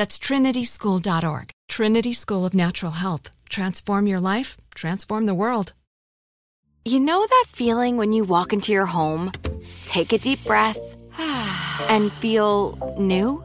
That's trinityschool.org. Trinity School of Natural Health. Transform your life, transform the world. You know that feeling when you walk into your home, take a deep breath, and feel new?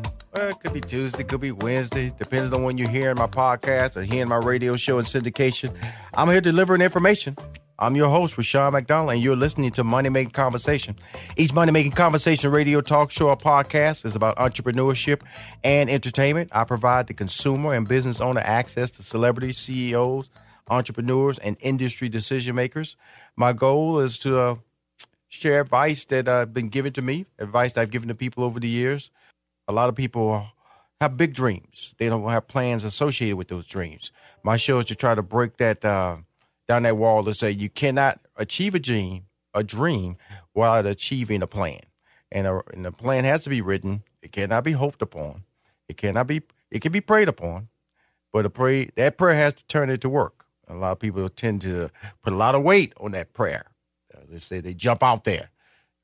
Well, it could be Tuesday, could be Wednesday. Depends on when you're hearing my podcast or hearing my radio show and syndication. I'm here delivering information. I'm your host, Rushion McDonald, and you're listening to Money Making Conversation. Each Money Making Conversation radio talk show or podcast is about entrepreneurship and entertainment. I provide the consumer and business owner access to celebrities, CEOs, entrepreneurs, and industry decision makers. My goal is to uh, share advice that I've uh, been given to me, advice that I've given to people over the years. A lot of people have big dreams. They don't have plans associated with those dreams. My show is to try to break that uh, down that wall to say you cannot achieve a dream, a dream, without achieving a plan. And, a, and the plan has to be written. It cannot be hoped upon. It cannot be. It can be prayed upon, but a pray that prayer has to turn into work. A lot of people tend to put a lot of weight on that prayer. Uh, they say they jump out there,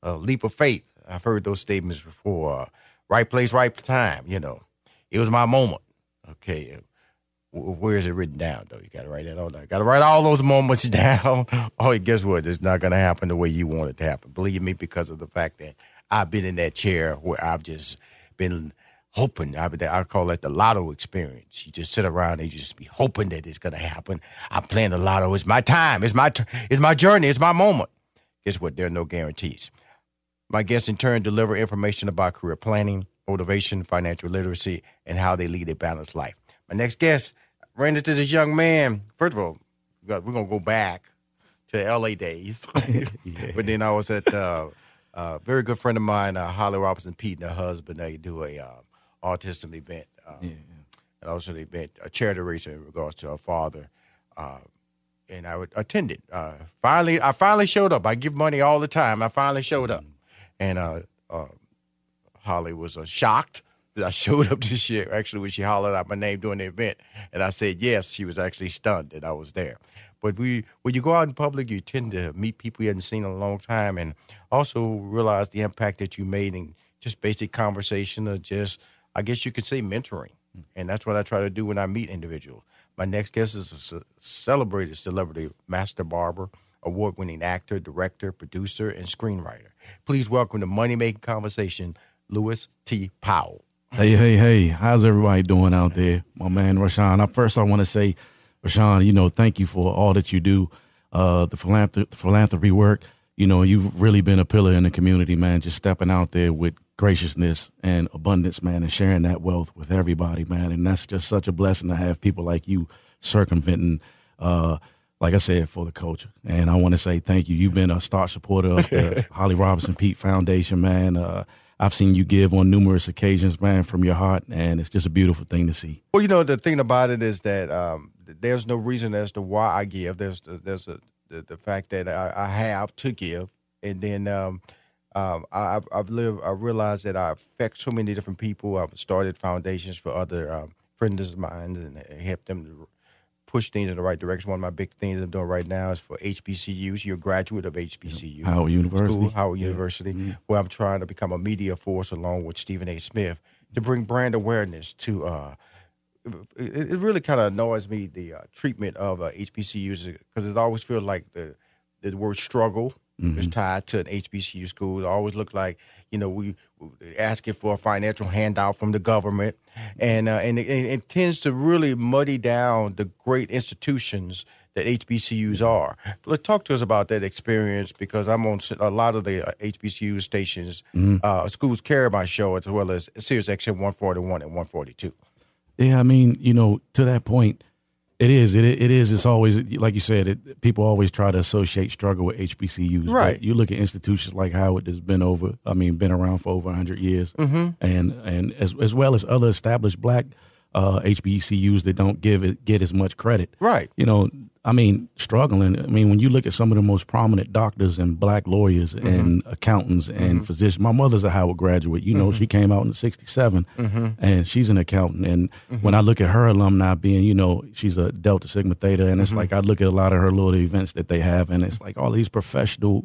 a leap of faith. I've heard those statements before. Uh, right place, right time. You know, it was my moment. Okay, where is it written down though? You got to write that all down. Got to write all those moments down. oh, guess what? It's not going to happen the way you want it to happen. Believe me, because of the fact that I've been in that chair where I've just been hoping. I, I call that the lotto experience. You just sit around and you just be hoping that it's going to happen. I'm playing the lotto. It's my time. It's my it's my journey. It's my moment. Guess what? There are no guarantees. My guests in turn deliver information about career planning, motivation, financial literacy, and how they lead a balanced life. My next guest ran into this young man. First of all, we're going to go back to the LA days. yeah. But then I was at uh, a very good friend of mine, uh, Holly Robinson Peete, and her husband. They do a uh, autism event. Um, yeah, yeah. And also the event, a charity race in regards to her father. Uh, and I attended. Uh, finally, I finally showed up. I give money all the time. I finally showed up. Mm-hmm and uh, uh, Holly was uh, shocked that I showed up this year. Actually, when she hollered out my name during the event, and I said yes, she was actually stunned that I was there. But we, when you go out in public, you tend to meet people you haven't seen in a long time, and also realize the impact that you made in just basic conversation or just, I guess you could say, mentoring. And that's what I try to do when I meet individuals. My next guest is a celebrated celebrity master barber, award winning actor, director, producer, and screenwriter. Please welcome to Money Making Conversation, Lewis T. Powell. Hey, hey, hey, how's everybody doing out there? My man Rushion. I first I want to say, Rushion, you know, thank you for all that you do, uh, the, philanthrop- the philanthropy work. You know, you've really been a pillar in the community, man, just stepping out there with graciousness and abundance, man, and sharing that wealth with everybody, man. And that's just such a blessing to have people like you circumventing, uh, like I said, for the culture. And I want to say thank you. You've been a star supporter of the Holly Robinson Peete Foundation, man. Uh, I've seen you give on numerous occasions, man, from your heart, and it's just a beautiful thing to see. Well, you know, the thing about it is that um, there's no reason as to why I give. There's the, there's a, the, the fact that I, I have to give, and then um, um, I, I've, I've lived. I realized that I affect so many different people. I've started foundations for other um, friends of mine and helped them to push things in the right direction. One of my big things I'm doing right now is for HBCUs. You're a graduate of HBCU. Howard University. School, Howard University, where I'm trying to become a media force along with Stephen A. Smith to bring brand awareness to. Uh, it, it really kind of annoys me the uh, treatment of uh, HBCUs because it always feels like the the word struggle is tied to an HBCU school. It always look like you know we asking for a financial handout from the government, and uh, and it, it tends to really muddy down the great institutions that HBCUs are. Let's talk to us about that experience because I'm on a lot of the uh, HBCU stations. Uh, schools carry my show as well as Sirius XM 141 and 142. Yeah, I mean, you know, to that point, it is. It it is. It's always like you said. It, people always try to associate struggle with HBCUs. Right. you look at institutions like Howard that's been over. I mean, been around for over hundred years, mm-hmm. and and as as well as other established black uh, HBCUs that don't give it get as much credit. Right. You know, I mean, struggling. I mean, when you look at some of the most prominent doctors and black lawyers Mm-hmm. and accountants and physicians, my mother's a Howard graduate. You know, Mm-hmm. she came out in '67, and she's an accountant. And when I look at her alumni being, you know, she's a Delta Sigma Theta, and Mm-hmm. it's like I look at a lot of her little events that they have, and it's like all these professional,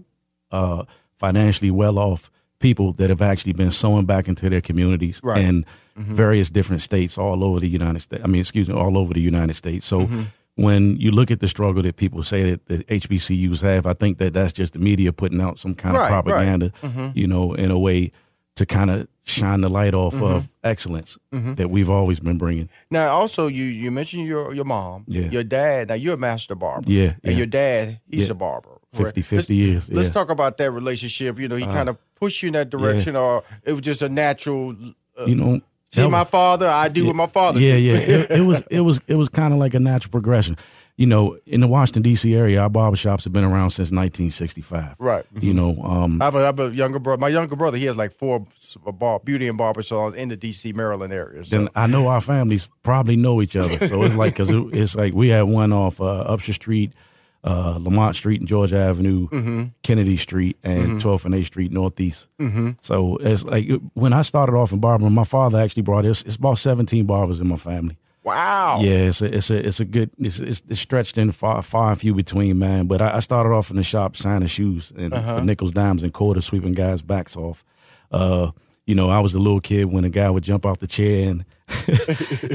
uh, financially well off people that have actually been sewing back into their communities Right. and various different states all over the United States. I mean, excuse me, all over the United States. So when you look at the struggle that people say that the HBCUs have, I think that that's just the media putting out some kind Right, of right. propaganda, you know, in a way to kind of shine the light off of excellence that we've always been bringing. Now, also, you you mentioned your your mom, Yeah. your dad. Now, you're a master barber, Yeah, and yeah. your dad, he's Yeah. a barber. 50, 50 let's, years, Let's yeah. Uh, talk about that relationship. You know, he kind of pushed you in that direction, or it was just a natural. Uh, You know, see my father, I do what my father. Yeah, did. yeah. It, it was it was it was kind of like a natural progression. You know, in the Washington D.C. area, our barbershops have been around since 1965. Right. You know, um, I have, a, I have a younger brother. My younger brother, he has like four bar, beauty and barber salons in the D.C. Maryland area. So. then I know our families probably know each other. So it's like because it, it's like we had one off uh, Upshur Street, uh, Lamont Street and Georgia Avenue, Mm-hmm. Kennedy Street, and 12th and 8th Street Northeast. Mm-hmm. So it's like when I started off in barbering, my father actually brought us. It's about 17 barbers in my family. wow. Yeah, it's a it's a it's a good it's it's, it's stretched in far far and few between, man. But I, I started off in the shop signing shoes and Uh-huh. for nickels, dimes, and quarters, sweeping guys' backs off. Uh, you know, I was a little kid when a guy would jump off the chair and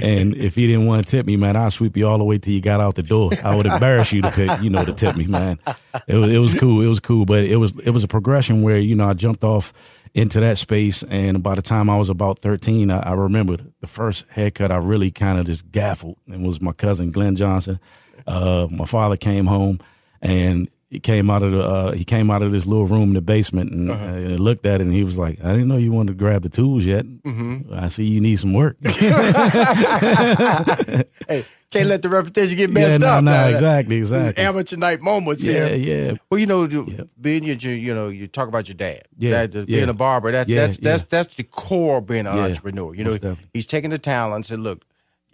and if he didn't want to tip me, man, I'd sweep you all the way till you got out the door. I would embarrass you to pick, you know, to tip me, man. It was it was cool. It was cool, but it was it was a progression where you know I jumped off into that space, and by the time I was about thirteen, I, I remember the first haircut I really kind of just gaffled, and was my cousin Glenn Johnson. Uh, my father came home, and he came out of the uh, he came out of this little room in the basement and, Uh-huh. uh, looked at it, and he was like, "I didn't know you wanted to grab the tools yet. Mm-hmm. I see you need some work." Hey, can't let the reputation get yeah, messed no, up. no, now. exactly, This is exactly. amateur night moments Yeah, here. yeah. Well, you know, you- Yeah. being your, you know, you talk about your dad. Yeah, That- yeah. being a barber. That's Yeah, that's that's yeah. that's the core of being an Yeah, entrepreneur. You know, definitely. he's taking the talent and said, "Look,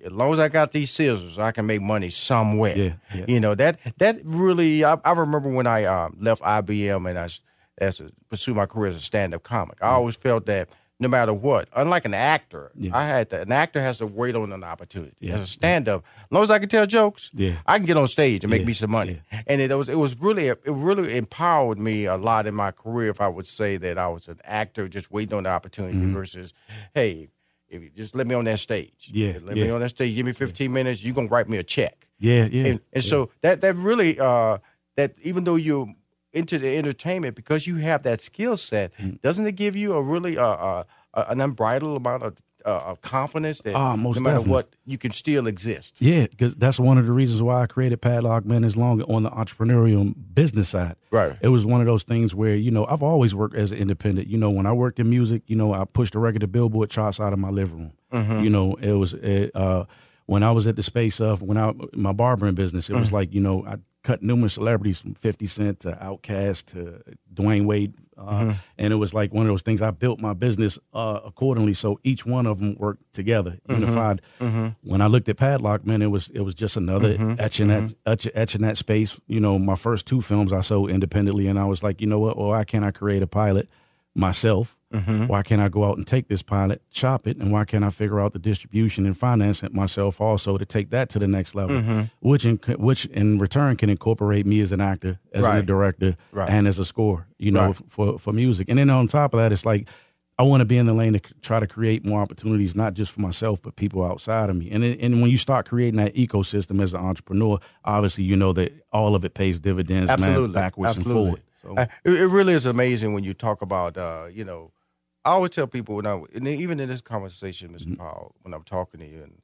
as long as I got these scissors, I can make money somewhere." Yeah, yeah. You know that that really. I, I remember when I um, left IBM and I as a, pursued my career as a stand up comic. I always felt that. No matter what, unlike an actor, Yeah. I had to, an actor has to wait on an opportunity. Yeah. As a stand up, as long as I can tell jokes, Yeah. I can get on stage and make me some money. And it was it was really it really empowered me a lot in my career. If I would say that I was an actor just waiting on the opportunity Mm-hmm. versus, hey, if you just let me on that stage. Yeah, let me on that stage. Give me 15 minutes. You're gonna write me a check. Yeah, yeah. And, and so that that really uh, that even though you're into the entertainment because you have that skill set, Mm. doesn't it give you a really uh, uh, an unbridled amount of, uh, of confidence that most no matter definitely. what you can still exist? Yeah, because that's one of the reasons why I created Padlock Man as long on the entrepreneurial business side. Right. It was one of those things where you know I've always worked as an independent. You know, when I worked in music, you know, I pushed the record to Billboard charts out of my living room. Mm-hmm. You know, it was it, uh, when I was at the space of when I my barbering business. It was Mm-hmm. like you know I cut numerous celebrities from Fifty Cent to Outkast to Dwyane Wade, uh, Mm-hmm. and it was like one of those things. I built my business uh, accordingly, so each one of them worked together, Mm-hmm. unified. When I looked at Padlock, man, it was it was just another Mm-hmm. etching that etch, etching that space. You know, my first two films I sold independently, and I was like, you know what? Well, why can't I create a pilot myself? Mm-hmm. Why can't I go out and take this pilot, chop it, and why can't I figure out the distribution and finance it myself also to take that to the next level? Mm-hmm. Which in which in return can incorporate me as an actor, as a director, Right. and as a score. You know, Right. for for music. And then on top of that, it's like I want to be in the lane to try to create more opportunities, not just for myself, but people outside of me. And and when you start creating that ecosystem as an entrepreneur, obviously you know that all of it pays dividends, Absolutely, man, backwards Absolutely. and forward. So, it, it really is amazing when you talk about, uh, you know, I always tell people when I, and even in this conversation, mister Mm-hmm. Powell, when I'm talking to you, and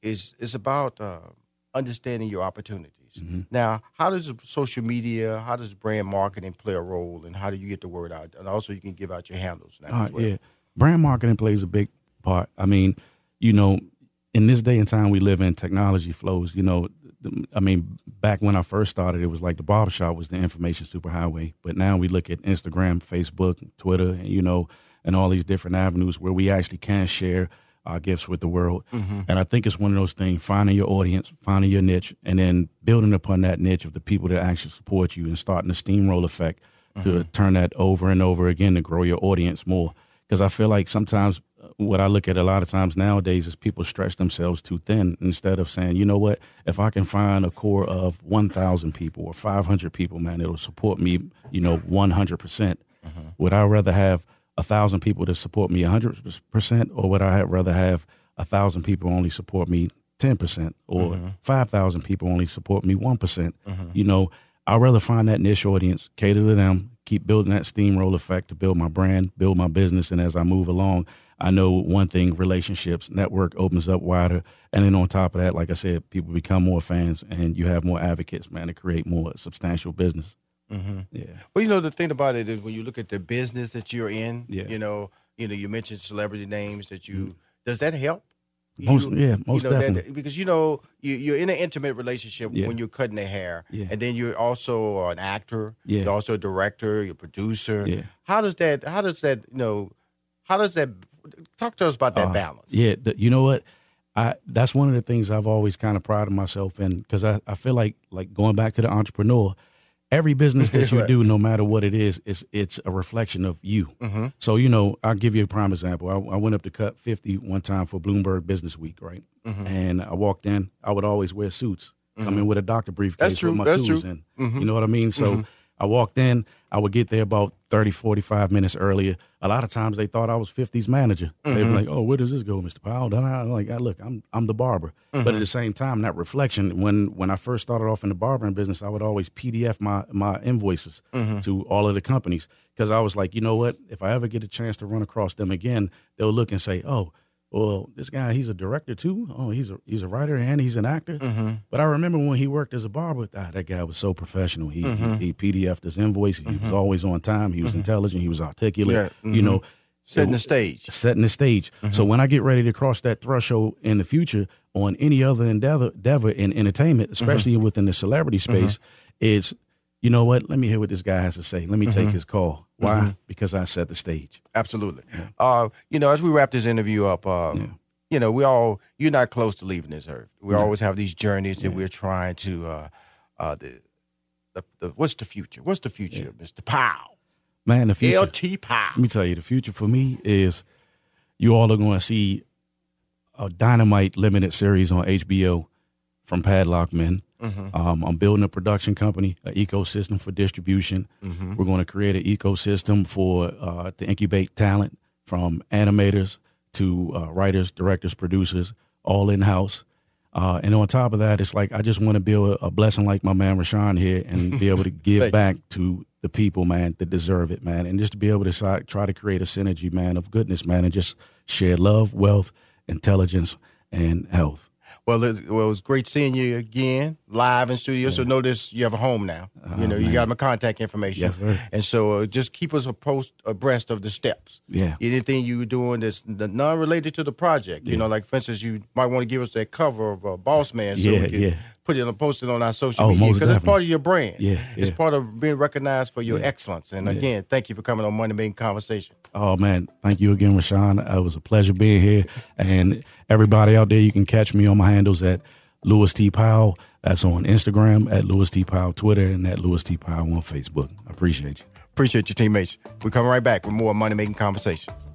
is it's about uh, understanding your opportunities. Mm-hmm. Now, how does social media, how does brand marketing play a role, and how do you get the word out? And also, you can give out your handles now Uh, as well. yeah, brand marketing plays a big part. I mean, you know, in this day and time we live in, technology flows. You know, I mean, back when I first started, it was like the barbershop was the information superhighway. But now we look at Instagram, Facebook, Twitter, and you know, and all these different avenues where we actually can share our gifts with the world. Mm-hmm. And I think it's one of those things: finding your audience, finding your niche, and then building upon that niche of the people that actually support you, and starting the steamroll effect to mm-hmm. turn that over and over again to grow your audience more. Because I feel like sometimes what I look at a lot of times nowadays is people stretch themselves too thin instead of saying, you know what, if I can find a core of 1,000 people or 500 people, man, it'll support me, you know, 100%. percent mm-hmm. Would I rather have a thousand people to support me 100% or would I rather have a thousand people only support me 10% or mm-hmm. 5,000 people only support me one mm-hmm. You know, I'd rather find that niche audience, cater to them, keep building that steamroll effect to build my brand, build my business. And as I move along, I know one thing relationships, network opens up wider. And then on top of that, like I said, people become more fans and you have more advocates, man, to create more substantial business. Mm-hmm. Yeah. Well, you know, the thing about it is when you look at the business that you're in, Yeah. you know, you know, you mentioned celebrity names that you does that help? Most- You- yeah, most you know, that- definitely. because you know you, you're in an intimate relationship Yeah. when you're cutting their hair, Yeah. and then you're also an actor. Yeah. You're also a director. You're a producer. Yeah. How does that? How does that? You know, how does that? Talk to us about that Uh, balance. Yeah, you know what? I that's one of the things I've always kind of prided myself in because I, I feel like like going back to the entrepreneur, every business that you Right. do, no matter what it is, it's it's a reflection of you. Mm-hmm. So you know, I'll give you a prime example. I, I went up to cut fifty one time for Bloomberg Business Week, right? Mm-hmm. And I walked in. I would always wear suits. Come in with a doctor briefcase That's true. with my That's tools true. in. You know what I mean? So I walked in. I would get there about 30, 45 minutes earlier. A lot of times they thought I was 50's manager. They'd be like, "Oh, where does this go, Mr. Powell?" I'm like, "Ah, "Look, I'm I'm the barber." But at the same time, that reflection when when I first started off in the barbering business, I would always PDF my my invoices to all of the companies because I was like, you know what? If I ever get a chance to run across them again, they'll look and say, "Oh." Well, this guy, he's a director too. Oh, he's a he's a writer and he's an actor. Mm-hmm. But I remember when he worked as a barber, ah, that guy was so professional. He he, mm-hmm. he PDF'd his invoice. He was mm-hmm. always on time. He was intelligent. He was articulate. Yeah, You know, Setting the stage. setting the stage. So when I get ready to cross that threshold in the future on any other endeavor, endeavor in entertainment, especially within the celebrity space, is you know what? Let me hear what this guy has to say. Let me take his call. Why? Because I set the stage. Absolutely. Uh, you know, as we wrap this interview up, um, you know, we all you're not close to leaving this earth. We always have these journeys that we're trying to. Uh, uh, the, the, the what's the future? What's the future, Mister Powell? Man, the future. LT Powell. Let me tell you, the future for me is you all are going to see a dynamite limited series on HBO from Padlock Men. Um, I'm building a production company, an ecosystem for distribution. We're going to create an ecosystem for uh, to incubate talent from animators to uh, writers, directors, producers, all in house. Uh, and on top of that, it's like I just want to build a, a blessing like my man Rushion here and be able to give back to the people, man, that deserve it, man, and just to be able to try to create a synergy, man, of goodness, man, and just share love, wealth, intelligence, and health. Well, it, well, it was great seeing you again live in studio. Yeah. So notice you have a home now. Uh, you know, man. you got my contact information. Yes, sir. And so uh, just keep us post abreast of the steps. Yeah. Anything you were doing that's non related to the project. Yeah. You know, like for instance, you might want to give us that cover of uh, Boss Man so yeah, we can yeah. Put it on post it on our social oh, media because it's part of your brand. Yeah, It's part of being recognized for your excellence. And again, thank you for coming on Money Making Conversation. Oh man, thank you again, Rushion. Uh, it was a pleasure being here. And everybody out there, you can catch me on my handles at Lewis T. Powell. That's on Instagram at Lewis T. Powell, Twitter, and at Lewis T. Powell on Facebook. I appreciate you. Appreciate your teammates. We're coming right back with more money making conversations.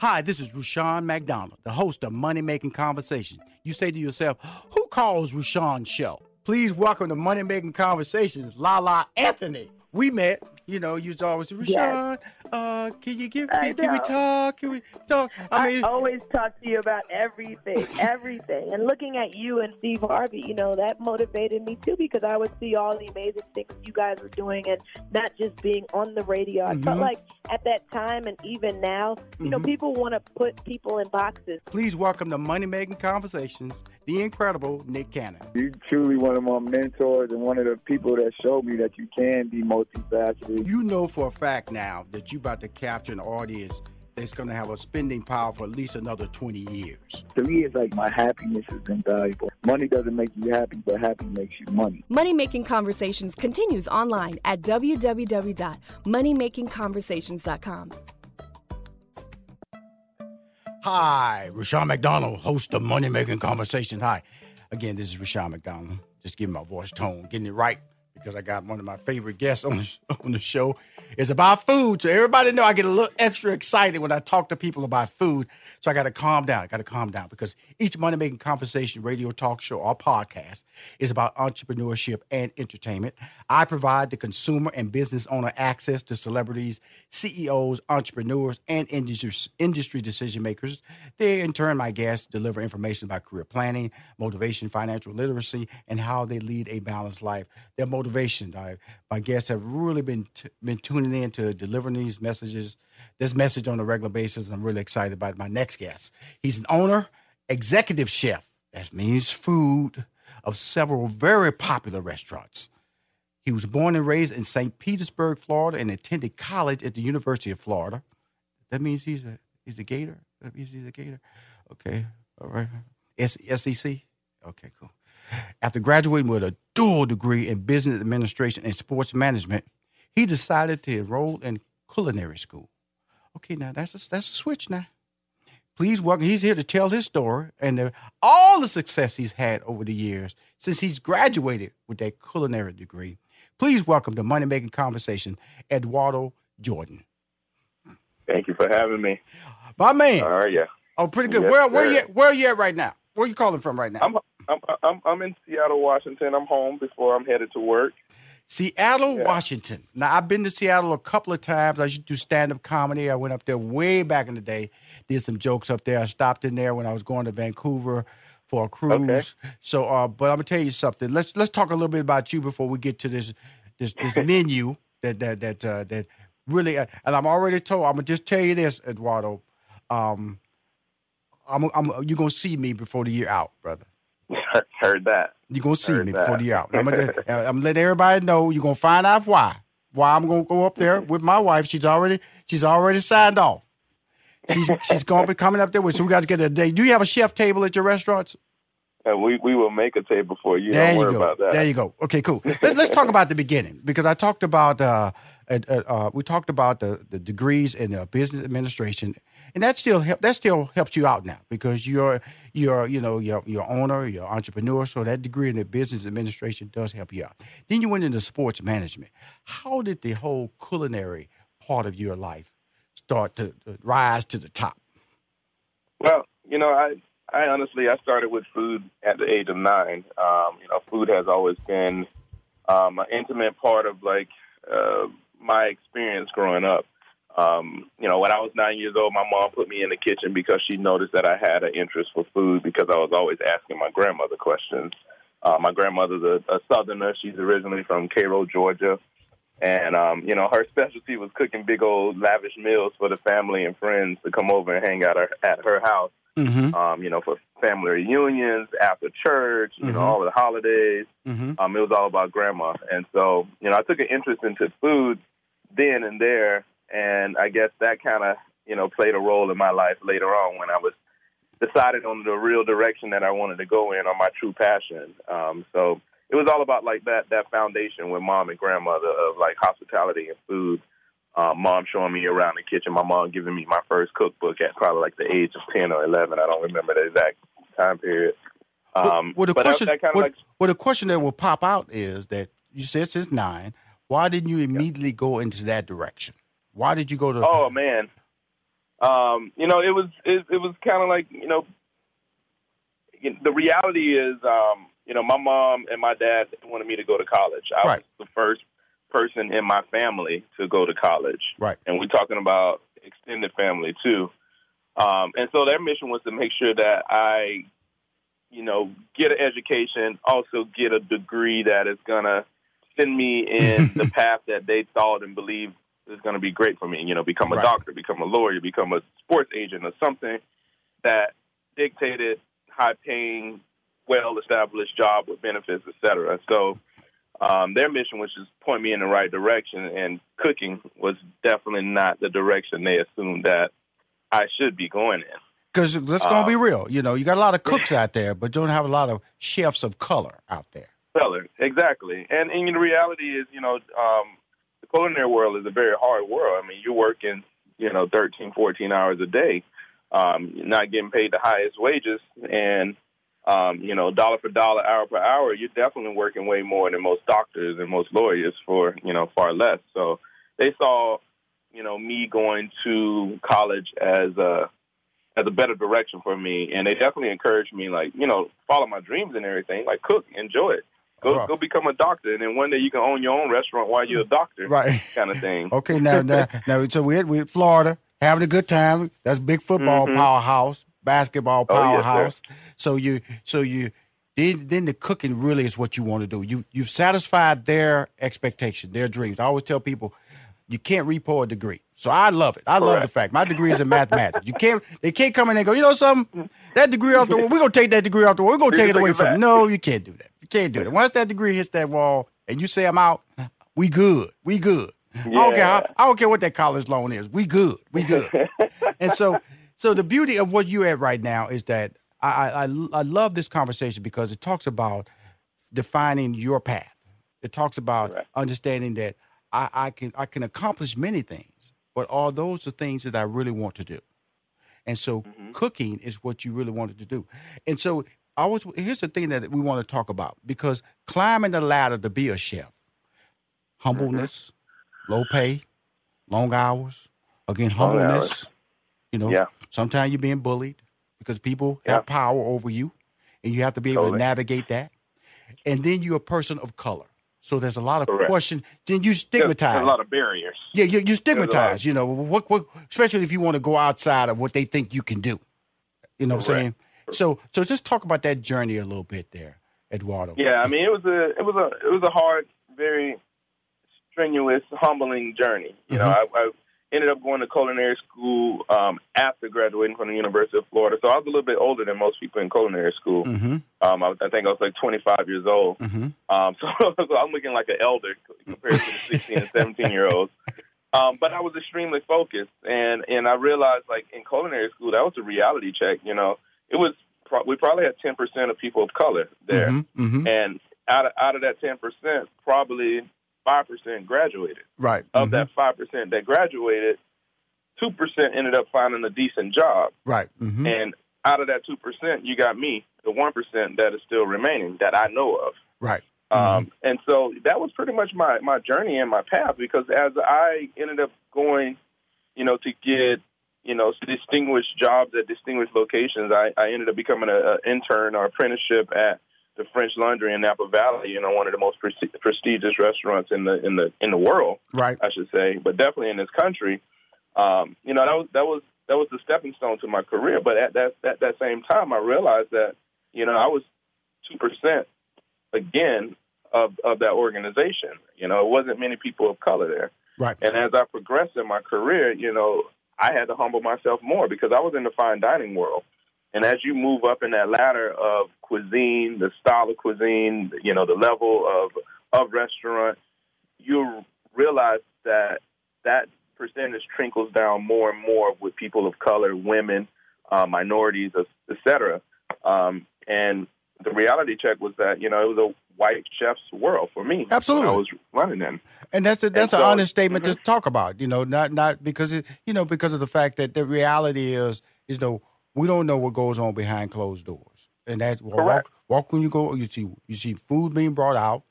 Hi, this is Rushion McDonald, the host of Money Making Conversations. You say to yourself, who calls Rushion's show? Please welcome to Money Making Conversations, Lala Anthony. We met you know, used to always, Rushion, yes. uh, can you give, can, can, we talk? Can we talk? I, mean, always talk to you about everything, everything. And looking at you and Steve Harvey, you know, that motivated me too because I would see all the amazing things you guys were doing and not just being on the radio. I mm-hmm. felt like at that time and even now, you mm-hmm. know, people want to put people in boxes. Please welcome to Money Making Conversations, the incredible Nick Cannon. You're truly one of my mentors and one of the people that showed me that you can be multifaceted you know for a fact now that you're about to capture an audience that's going to have a spending power for at least another 20 years. To me, it's like my happiness is invaluable. Money doesn't make you happy, but happy makes you money. Money Making Conversations continues online at www.moneymakingconversations.com. Hi, Rushion McDonald, host of Money Making Conversations. Hi. Again, this is Rushion McDonald. Just giving my voice tone, getting it right because I got one of my favorite guests on the, on the show. It's about food. So everybody know I get a little extra excited when I talk to people about food. So I got to calm down. I got to calm down because each money making conversation, radio talk show, or podcast is about entrepreneurship and entertainment. I provide the consumer and business owner access to celebrities, CEOs, entrepreneurs, and industry, decision makers. They, in turn, my guests deliver information about career planning, motivation, financial literacy, and how they lead a balanced life. Their motivation, uh, my guests have really been t- been tuning in to delivering these messages this message on a regular basis. I'm really excited about my next guest. He's an owner, executive chef. That means food of several very popular restaurants. He was born and raised in St. Petersburg, Florida, and attended college at the University of Florida. That means he's a he's a Gator. That means he's a Gator. Okay, all right. S- SEC. Okay, cool. After graduating with a dual degree in business administration and sports management, he decided to enroll in culinary school. Okay, now that's a, that's a switch now. Please welcome. He's here to tell his story and the, all the success he's had over the years since he's graduated with that culinary degree. Please welcome to Money Making Conversation, Eduardo Jordan. Thank you for having me. My man. How are you? Oh, pretty good. Yes, where where you where are you at right now? Where are you calling from right now? I'm I'm I'm, I'm in Seattle, Washington. I'm home before I'm headed to work. Seattle, yeah. Washington. Now I've been to Seattle a couple of times. I used to do stand up comedy. I went up there way back in the day, did some jokes up there. I stopped in there when I was going to Vancouver for a cruise. Okay. So, uh, but I'm gonna tell you something. Let's let's talk a little bit about you before we get to this this this menu that that that uh, that really. Uh, and I'm already told. I'm gonna just tell you this, Eduardo. Um, I'm, I'm you're gonna see me before the year out, brother. Heard that. You're gonna see me before the out. I'm gonna, I'm gonna let everybody know. You're gonna find out why. Why I'm gonna go up there with my wife. She's already she's already signed off. She's she's gonna be coming up there with. So we got to get a day. Do you have a chef table at your restaurants? And uh, we, we will make a table for you. There Don't you go. There you go. Okay, cool. Let, us talk about the beginning because I talked about uh, uh, uh, we talked about the, the degrees in uh, business administration and that still help, that still helps you out now because you're you're you know you're, you're owner, you're entrepreneur, so that degree in the business administration does help you out. Then you went into sports management. How did the whole culinary part of your life start to, to rise to the top? Well, you know, I I honestly I started with food at the age of nine. Um, you know, food has always been um, an intimate part of like uh, my experience growing up. Um, you know, when I was nine years old, my mom put me in the kitchen because she noticed that I had an interest for food because I was always asking my grandmother questions. Uh, my grandmother's a, a Southerner. She's originally from Cairo, Georgia. And, um, you know, her specialty was cooking big old lavish meals for the family and friends to come over and hang out her, at her house, Mm-hmm. um, you know, for family reunions, after church, you know, Mhm. all the holidays. Mm-hmm. Um, it was all about grandma. And so, you know, I took an interest into food then and there. And I guess that kind of, you know, played a role in my life later on when I was decided on the real direction that I wanted to go in on my true passion. Um, so it was all about like that, that foundation with mom and grandmother of like hospitality and food. Um, mom showing me around the kitchen, my mom giving me my first cookbook at probably like the age of 10 or 11. I don't remember the exact time period. Um, well, the but that- question, that kind well, like well, the question that will pop out is that you said since nine, why didn't you immediately go into that direction? Why did you go to? Oh man, um, you know it was it, it was kind of like you know the reality is um, you know my mom and my dad wanted me to go to college. I Right. was the first person in my family to go to college, Right. and we're talking about extended family too. Um, and so their mission was to make sure that I, you know, get an education, also get a degree that is gonna send me in the path that they thought and believed is going to be great for me. You know, become a Right. doctor, become a lawyer, become a sports agent, or something that dictated high-paying, well-established job with benefits, et cetera. So um, their mission was just point me in the right direction, and cooking was definitely not the direction they assumed that I should be going in. Because let's gonna be Um, real. You know, you got a lot of cooks out there, but don't have a lot of chefs of color out there. Seller, exactly. And and the reality is, you know, um, culinary world is a very hard world. I mean, you're working, you know, 13, 14 hours a day, um, you're not getting paid the highest wages, and um, you know, dollar for dollar, hour per hour, you're definitely working way more than most doctors and most lawyers for, you know, far less. So they saw, you know, me going to college as a as a better direction for me, and they definitely encouraged me, like, you know, follow my dreams and everything, like cook, enjoy it. Go Right. go become a doctor, and then one day you can own your own restaurant while you're a doctor, Right. kind of thing. Okay, now, now, now, so we're, we're in Florida, having a good time. That's big football Mhm. powerhouse, basketball Oh, yes, powerhouse. so you, so you, then, then the cooking really is what you want to do. You, you've satisfied their expectation, their dreams. I always tell people, you can't repo a degree. So I love it. I love the fact my degree is in mathematics. You can't, they can't come in and go, you know something, that degree off the wall, we're gonna take that degree off the wall. We're gonna take it away from. you. No, you can't do that. You can't do it. Once that degree hits that wall and you say I'm out, we good. We good. I don't care. How, I don't care what that college loan is. We good. We good. and so, so the beauty of what you're at right now is that I, I, I I love this conversation because it talks about defining your path. It talks about Right. understanding that I, I can I can accomplish many things, but are those the things that I really want to do? And so Mm-hmm. cooking is what you really wanted to do. And so I was here's the thing that we want to talk about because climbing the ladder to be a chef, humbleness, mm-hmm. low pay, long hours, again humbleness. You know, Yeah. sometimes you're being bullied because people Yeah. have power over you, and you have to be able to navigate that. And then you're a person of color, so there's a lot of Correct. questions. Then you stigmatize. there's a lot of barriers. Yeah, you, you stigmatize. You know, what, what, especially if you want to go outside of what they think you can do. You know what I'm saying? So, so just talk about that journey a little bit there, Eduardo. Yeah, I mean, it was a it was a it was a hard, very strenuous, humbling journey. You know, I, I ended up going to culinary school um, after graduating from the University of Florida. So I was a little bit older than most people in culinary school. Mm-hmm. Um, I, I think I was like 25 years old. Mm-hmm. Um, so, so I'm looking like an elder compared to the 16 and 17 year olds. Um, but I was extremely focused, and and I realized like in culinary school that was a reality check. You know, it was pro- we probably had 10 percent of people of color there, Mm-hmm. and out of out of that 10 percent, probably five percent graduated. Right. Of mhm, that five percent that graduated, two percent ended up finding a decent job, Right. Mm-hmm. and out of that two percent, you got me, the one percent that is still remaining that I know of. Right. Um, and so that was pretty much my, my journey and my path because as I ended up going, you know, to get, you know, distinguished jobs at distinguished locations, I, I ended up becoming an intern or apprenticeship at the French Laundry in Napa Valley, you know, one of the most pre- prestigious restaurants in the in the in the world, Right. I should say, but definitely in this country. Um, you know, that was that was that was the stepping stone to my career. But at that at that same time, I realized that you know I was two percent again of of that organization. You know, it wasn't many people of color there. Right. And as I progressed in my career, you know, I had to humble myself more because I was in the fine dining world. And as you move up in that ladder of cuisine, the style of cuisine, you know, the level of of restaurant, you realize that that percentage trickles down more and more with people of color, women, uh, minorities, et cetera. Um, and the reality check was that you know it was a white chef's world for me. Absolutely. I was running then. And that's a, that's And an so- honest statement Mhm. to talk about. You know, not not because it, you know because of the fact that the reality is is though we don't know what goes on behind closed doors, and that walk, Correct. walk when you go you see you see food being brought out,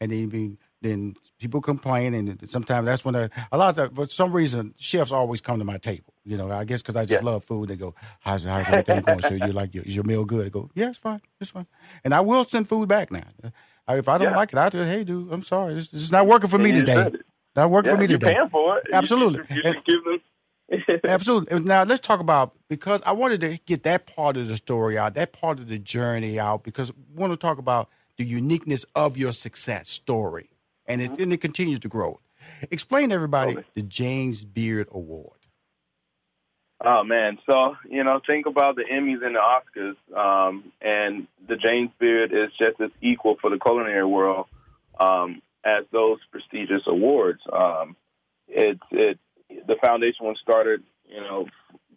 and then being, then people complain, and sometimes that's when a, a lot of times, for some reason chefs always come to my table. You know, I guess because I just love food. They go, "How's how's everything going?" So you like, is your meal good? I go, "Yeah, it's fine, it's fine," and I will send food back now. I- If I don't Yeah. like it, I tell, "Hey, dude, I'm sorry, this, this is not working for me And you today." Not working Yeah, for me today. you're paying for it. You- Absolutely. You, should give them. Absolutely. Now let's talk about because I wanted to get that part of the story out, that part of the journey out, because we want to talk about the uniqueness of your success story, and it, mm-hmm. and it continues to grow. Explain to everybody the James Beard Award. Oh man, so you know, think about the Emmys and the Oscars, um, and the James Beard is just as equal for the culinary world um, as those prestigious awards. Um, it's it the foundation was started, you know,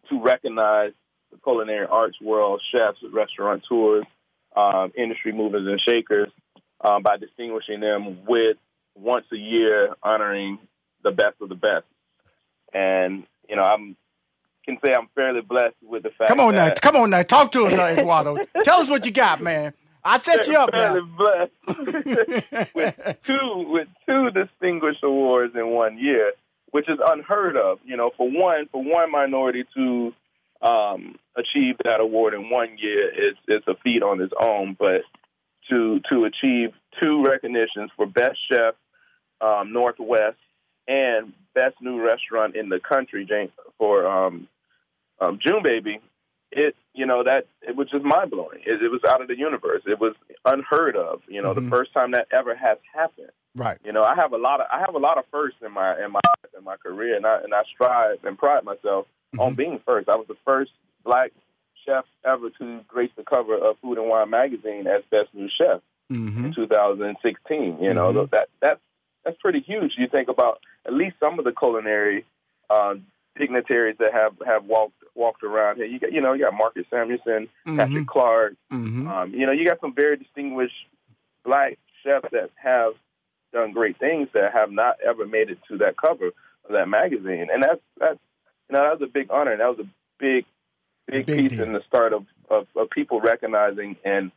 to recognize the culinary arts world, chefs, restaurateurs, um, industry movers and shakers, um, by distinguishing them with once a year honoring the best of the best. And you know, I'm can say I'm fairly blessed with the fact. Come on now, come on now, talk to us now, Eduardo. Tell us what you got, man. I set you up fairly now. blessed with two with two distinguished awards in one year, which is unheard of. You know, for one for one minority to um, achieve that award in one year is is a feat on its own. But to to achieve two recognitions for best chef um, Northwest and best new restaurant in the country, James, for um, um, June Baby, it you know that it was just mind blowing. It, it was out of the universe. It was unheard of. You know, Mhm. the first time that ever has happened. Right. You know, I have a lot of I have a lot of firsts in my in my in my career, and I and I strive and pride myself on being first. I was the first black chef ever to grace the cover of Food and Wine magazine as best new chef Mm-hmm. in 2016. You know Mhm. that that's that's pretty huge. You think about at least some of the culinary uh, dignitaries that have have walked walked around here. You got you know you got Marcus Samuelsson, Patrick Clark. Mm-hmm. Um, you know you got some very distinguished black chefs that have done great things that have not ever made it to that cover of that magazine, and that's that's you know that was a big honor. and That was a big big, Big piece deal. in the start of, of, of people recognizing and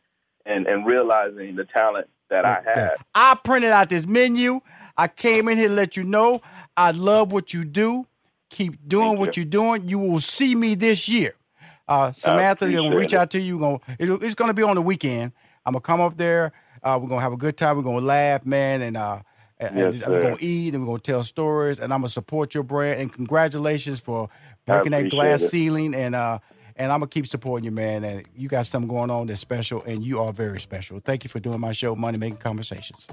and and realizing the talent that I had. I printed out this menu. I came in here to let you know I love what you do. Keep doing what you're doing. You will see me this year. Uh, Samantha, gonna reach it. out to you. Gonna it, it's gonna be on the weekend. I'm gonna come up there. Uh, we're gonna have a good time. We're gonna laugh, man, and uh, and, Yes, we're gonna eat and we're gonna tell stories. And I'm gonna support your brand. And congratulations for breaking that glass it. ceiling. And uh, and I'm gonna keep supporting you, man. And you got something going on that's special, and you are very special. Thank you for doing my show, Money Making Conversations.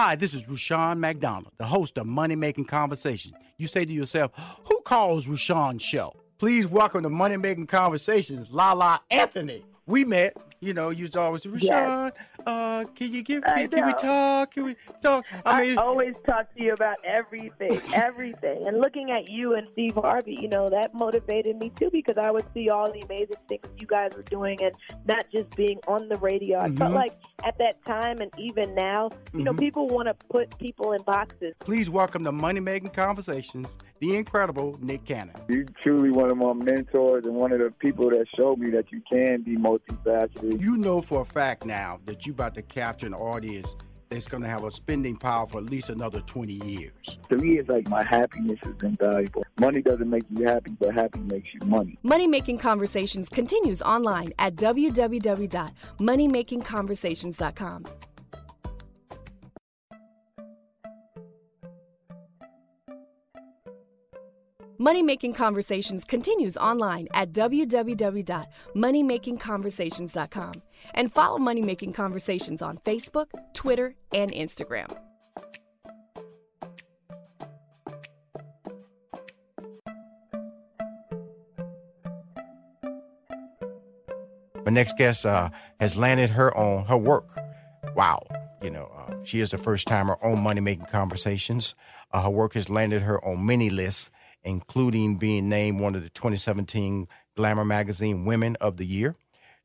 Hi, this is Rushion McDonald, the host of Money Making Conversation. You say to yourself, who calls Rushion's show? Please welcome to Money Making Conversations, Lala Anthony. We met, you know, used to always say, Rushion, uh, can you give, I can, can we talk? Can we talk? I, I mean, always talk to you about everything, everything. And looking at you and Steve Harvey, you know, that motivated me too because I would see all the amazing things you guys were doing and not just being on the radio. I felt Mhm. like at that time and even now, you know, Mhm. people want to put people in boxes. please welcome to Money Making Conversations, the incredible Nick Cannon. You're truly one of my mentors and one of the people that showed me that you can be multifaceted. You know for a fact now that you're about to capture an audience that's going to have a spending power for at least another 20 years. To me, it's like my happiness is invaluable. money doesn't make you happy, but happy makes you money. Money Making Conversations continues online at www.moneymakingconversations.com. Money Making Conversations continues online at www.moneymakingconversations.com and follow Money Making Conversations on Facebook, Twitter, and Instagram. My next guest uh, has landed her on her work. Wow. You know, uh, she is a first timer on Money Making Conversations. Uh, her work has landed her on many lists, including being named one of the 2017 Glamour Magazine Women of the Year,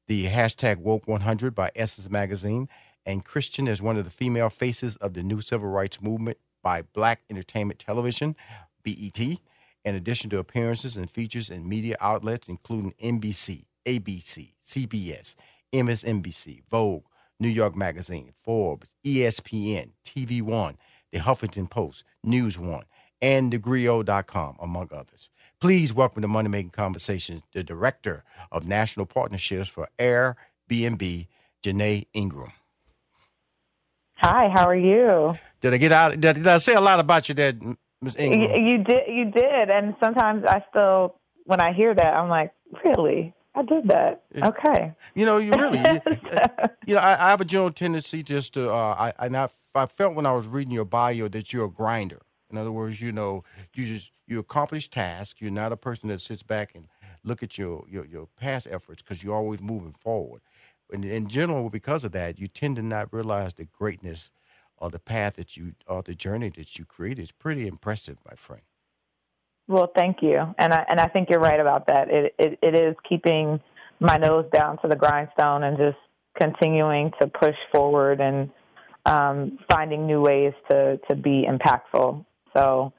the hashtag Woke 100 by Essence Magazine, and Christian as one of the female faces of the new civil rights movement by Black Entertainment Television, BET, in addition to appearances and features in media outlets including NBC, ABC, CBS, MSNBC, Vogue, New York Magazine, Forbes, ESPN, TV One, The Huffington Post, News One, and TheGrio.com, among others. Please welcome to Money Making Conversations the Director of National Partnerships for Airbnb, Janaye Ingram. Hi, how are you? Did I get out? Did, did I say a lot about you there, Ms. You, Ingram? you did, you did, and sometimes I still, when I hear that, I'm like, really? I did that. Okay. You know, you really, you, you know, I, I have a general tendency just to, uh, I, I, I felt when I was reading your bio that you're a grinder. In other words, you know, you just you accomplish tasks. You're not a person that sits back and look at your your, your past efforts because you're always moving forward. And in general, because of that, you tend to not realize the greatness or the path that you or the journey that you create is pretty impressive, my friend. Well, thank you, and I and I think you're right about that. It it, it is keeping my nose down to the grindstone and just continuing to push forward and um, finding new ways to to be impactful. So,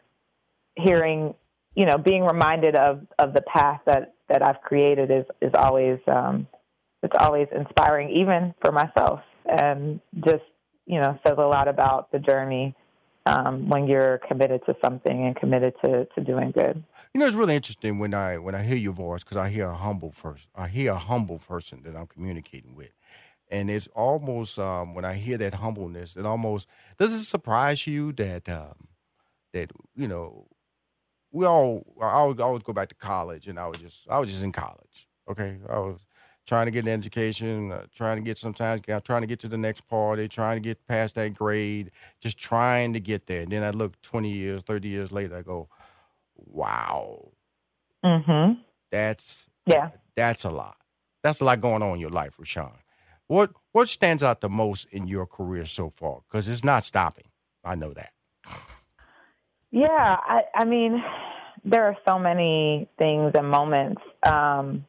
hearing, you know, being reminded of of the path that that I've created is is always um, it's always inspiring, even for myself, and just you know says a lot about the journey um, when you're committed to something and committed to, to doing good. You know, it's really interesting when I when I hear your voice because I hear a humble person. I hear a humble person that I'm communicating with, and it's almost um, when I hear that humbleness, it almost does it surprise you that um, that you know we all I always, always go back to college, and I was just I was just in college. Okay, I was trying to get an education, uh, trying to get sometimes trying to get to the next party, trying to get past that grade, just trying to get there. And then I look 20 years, 30 years later, I go, wow. Mm-hmm. That's yeah. That's a lot. That's a lot going on in your life, Rushion. What what stands out the most in your career so far? Because it's not stopping. I know that. Yeah, I, I mean, there are so many things and moments. Um,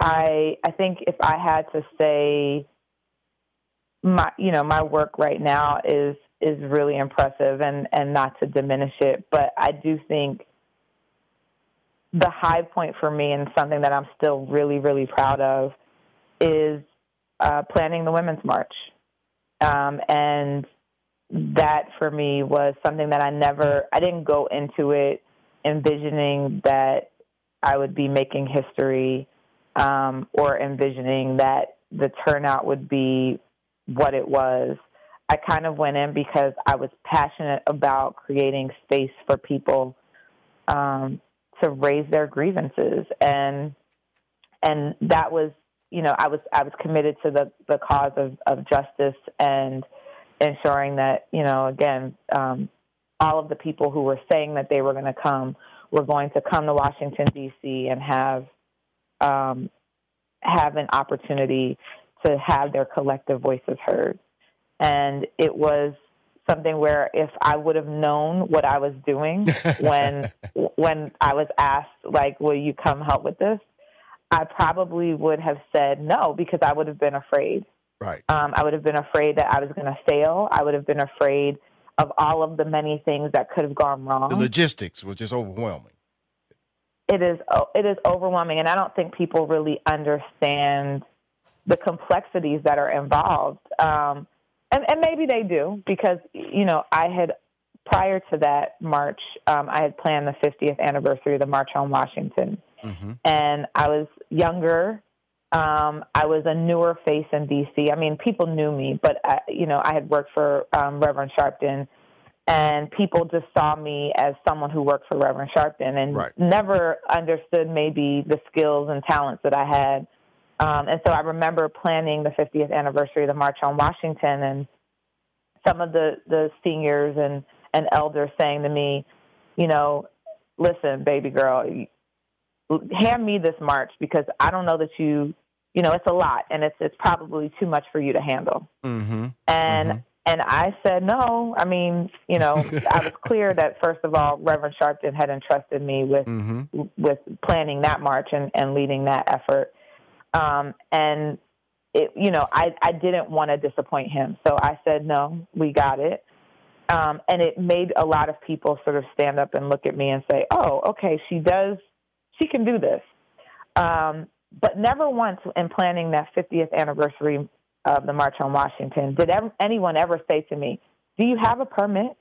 I I think if I had to say my you know my work right now is is really impressive and and not to diminish it, but I do think the high point for me and something that I'm still really really proud of is uh, planning the women's march, um, and that for me was something that I never I didn't go into it envisioning that I would be making history um, or envisioning that the turnout would be what it was. I kind of went in because I was passionate about creating space for people um, to raise their grievances, and and that was, you know, I was I was committed to the the cause of of justice and ensuring that, you know, again, um, all of the people who were saying that they were going to come were going to come to Washington D.C. and have um, have an opportunity to have their collective voices heard. And it was something where if I would have known what I was doing when when I was asked like will you come help with this I probably would have said no because I would have been afraid right. Um, I would have been afraid that I was going to fail. I would have been afraid of all of the many things that could have gone wrong. The logistics was just overwhelming. It is it is overwhelming and I don't think people really understand the complexities that are involved. Um, and, and maybe they do because you know I had prior to that march, um, I had planned the 50th anniversary of the March on Washington, Mm-hmm. and I was younger. Um, I was a newer face in DC. I mean, people knew me, but I, you know, I had worked for um, Reverend Sharpton, and people just saw me as someone who worked for Reverend Sharpton, and Right. never understood maybe the skills and talents that I had. Um, and so I remember planning the 50th anniversary of the March on Washington, and some of the the seniors and and elders saying to me, you know, listen, baby girl, hand me this march because I don't know that you, you know, it's a lot and it's it's probably too much for you to handle. Mm-hmm. And and I said no. I mean, you know, I was clear that first of all, Reverend Sharpton had entrusted me with Mm-hmm. with planning that march and, and leading that effort. Um, and it, you know, I, I didn't want to disappoint him. So I said, no, we got it. Um, and it made a lot of people sort of stand up and look at me and say, oh, okay, she does, she can do this. Um, but never once in planning that 50th anniversary of the March on Washington did ever, anyone ever say to me, do you have a permit?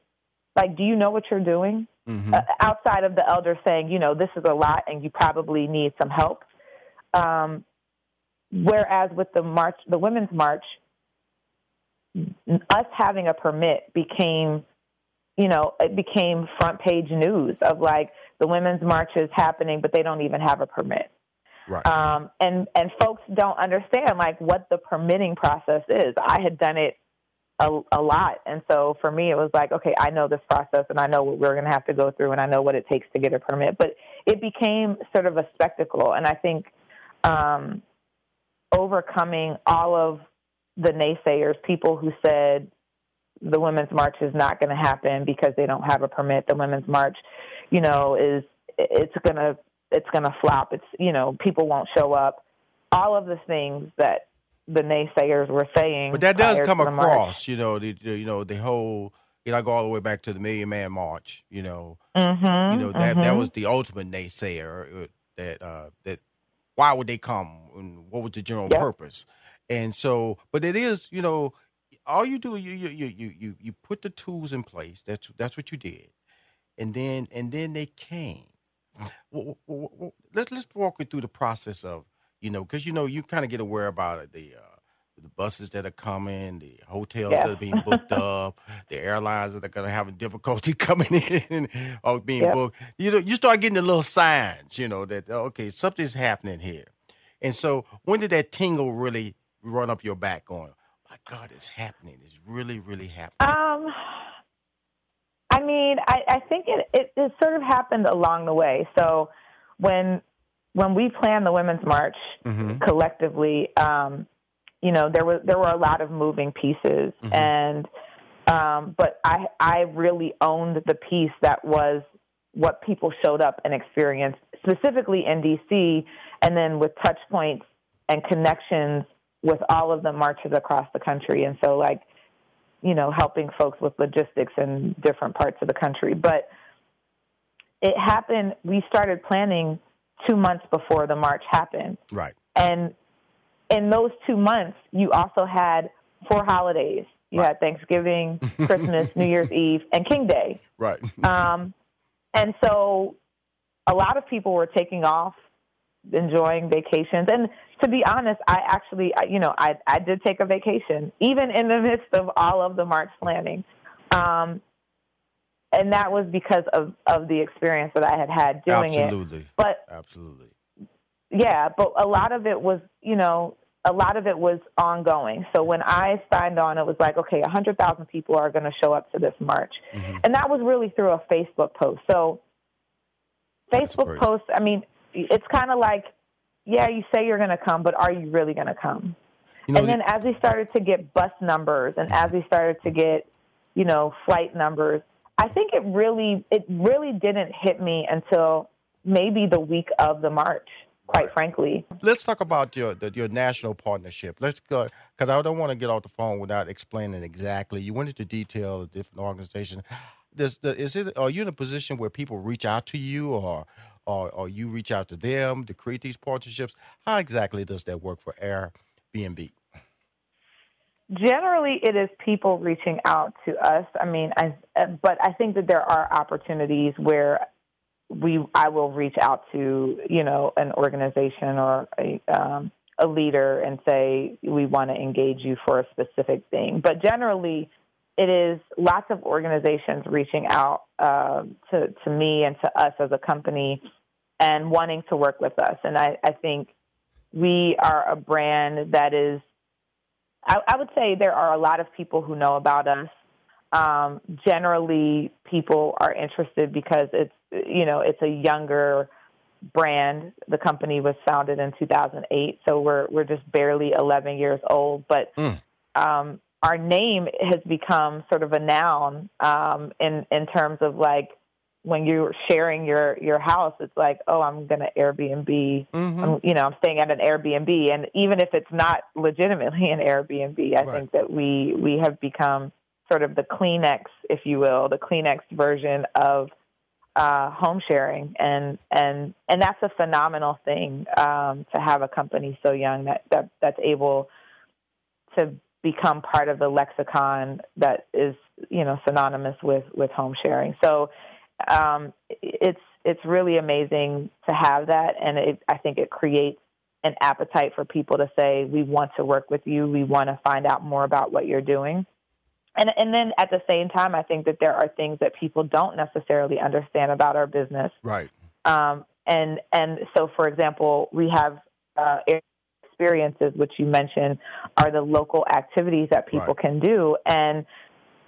Like, do you know what you're doing? Mm-hmm. uh, outside of the elder saying, you know, this is a lot and you probably need some help. Um, whereas with the march, the women's march, us having a permit became, you know, it became front page news of like the women's march is happening, but they don't even have a permit. Right. Um, and and folks don't understand like what the permitting process is. I had done it a, a lot, and so for me, it was like, okay, I know this process, and I know what we're going to have to go through, and I know what it takes to get a permit. But it became sort of a spectacle, and I think um, overcoming all of the naysayers, people who said the women's march is not going to happen because they don't have a permit. The women's march, you know, is it's going to it's to flop. It's you know, people won't show up. All of the things that the naysayers were saying. But that does come to the march. across, you know, the, the you know the whole. You know, I go all the way back to the Million Man March. You know, Mhm, you know that that mhm. was the ultimate naysayer. uh, That uh, that why would they come? And what was the general Yep. purpose? And so, but it is, you know, all you do you you you you you you put the tools in place. That's that's what you did, and then and then they came. Well, well, well, let's let's walk you through the process of you know because you know you kind of get aware about it, the uh, the buses that are coming, the hotels that are being booked up, the airlines that are going to have difficulty coming in or being Yep. booked. You know, you start getting the little signs, you know, that oh, okay, something's happening here. And so, when did that tingle really run up your back? Going, my God, it's happening. It's really, really happening. Um, I mean, I, I think it, it, it sort of happened along the way. So when when we planned the women's march Mhm. collectively, um, you know, there was there were a lot of moving pieces, Mhm. and um, but I I really owned the piece that was what people showed up and experienced, specifically in DC, and then with touch points and connections with all of the marches across the country. And so, like, you know, helping folks with logistics in different parts of the country. But it happened, we started planning two months before the march happened. Right. And in those two months, you also had four holidays. You had Thanksgiving, Christmas, New Year's Eve, and King Day. Right. Um, and so a lot of people were taking off, enjoying vacations. And to be honest, I actually, you know, I, I did take a vacation, even in the midst of all of the March planning. Um, and that was because of, of the experience that I had had doing Absolutely. it. But Absolutely. yeah, but a lot of it was, you know, a lot of it was ongoing. So when I signed on, it was like, okay, 100,000 people are going to show up to this march. And that was really through a Facebook post. So Facebook posts, I mean, it's kind of like, yeah, you say you're going to come, but are you really going to come? You know, and then as we started to get bus numbers and as we started to get, you know, flight numbers, I think it really it really didn't hit me until maybe the week of the march, quite frankly. let's talk about your the, your national partnership. Let's go because I don't want to get off the phone without explaining exactly. You went into detail of different organizations. Does the, is it are you in a position where people reach out to you or or or you reach out to them to create these partnerships? How exactly does that work for Airbnb? generally, it is people reaching out to us. I mean, I, but I think that there are opportunities where we I will reach out to you know an organization or a um, a leader and say we want to engage you for a specific thing. But generally, it is lots of organizations reaching out uh, to to me and to us as a company and wanting to work with us. And I, I think we are a brand that is. I, I would say there are a lot of people who know about us. Um, generally, people are interested because it's you know it's a younger brand. The company was founded in 2008, so we're we're just barely 11 years old. But mm. um, our name has become sort of a noun um, in in terms of like when you're sharing your your house, it's like, oh, I'm going to Airbnb. Mm-hmm. I'm, you know, I'm staying at an Airbnb, and even if it's not legitimately an Airbnb, I right. think that we we have become sort of the Kleenex, if you will, the Kleenex version of uh, home sharing, and and and that's a phenomenal thing um, to have a company so young that, that that's able to become part of the lexicon that is you know synonymous with with home sharing. So um, it's it's really amazing to have that, and it, I think it creates an appetite for people to say we want to work with you, we want to find out more about what you're doing and and then at the same time, I think that there are things that people don't necessarily understand about our business. Right. Um, and and so, for example, we have uh, experiences, which you mentioned, are the local activities that people right. can do, and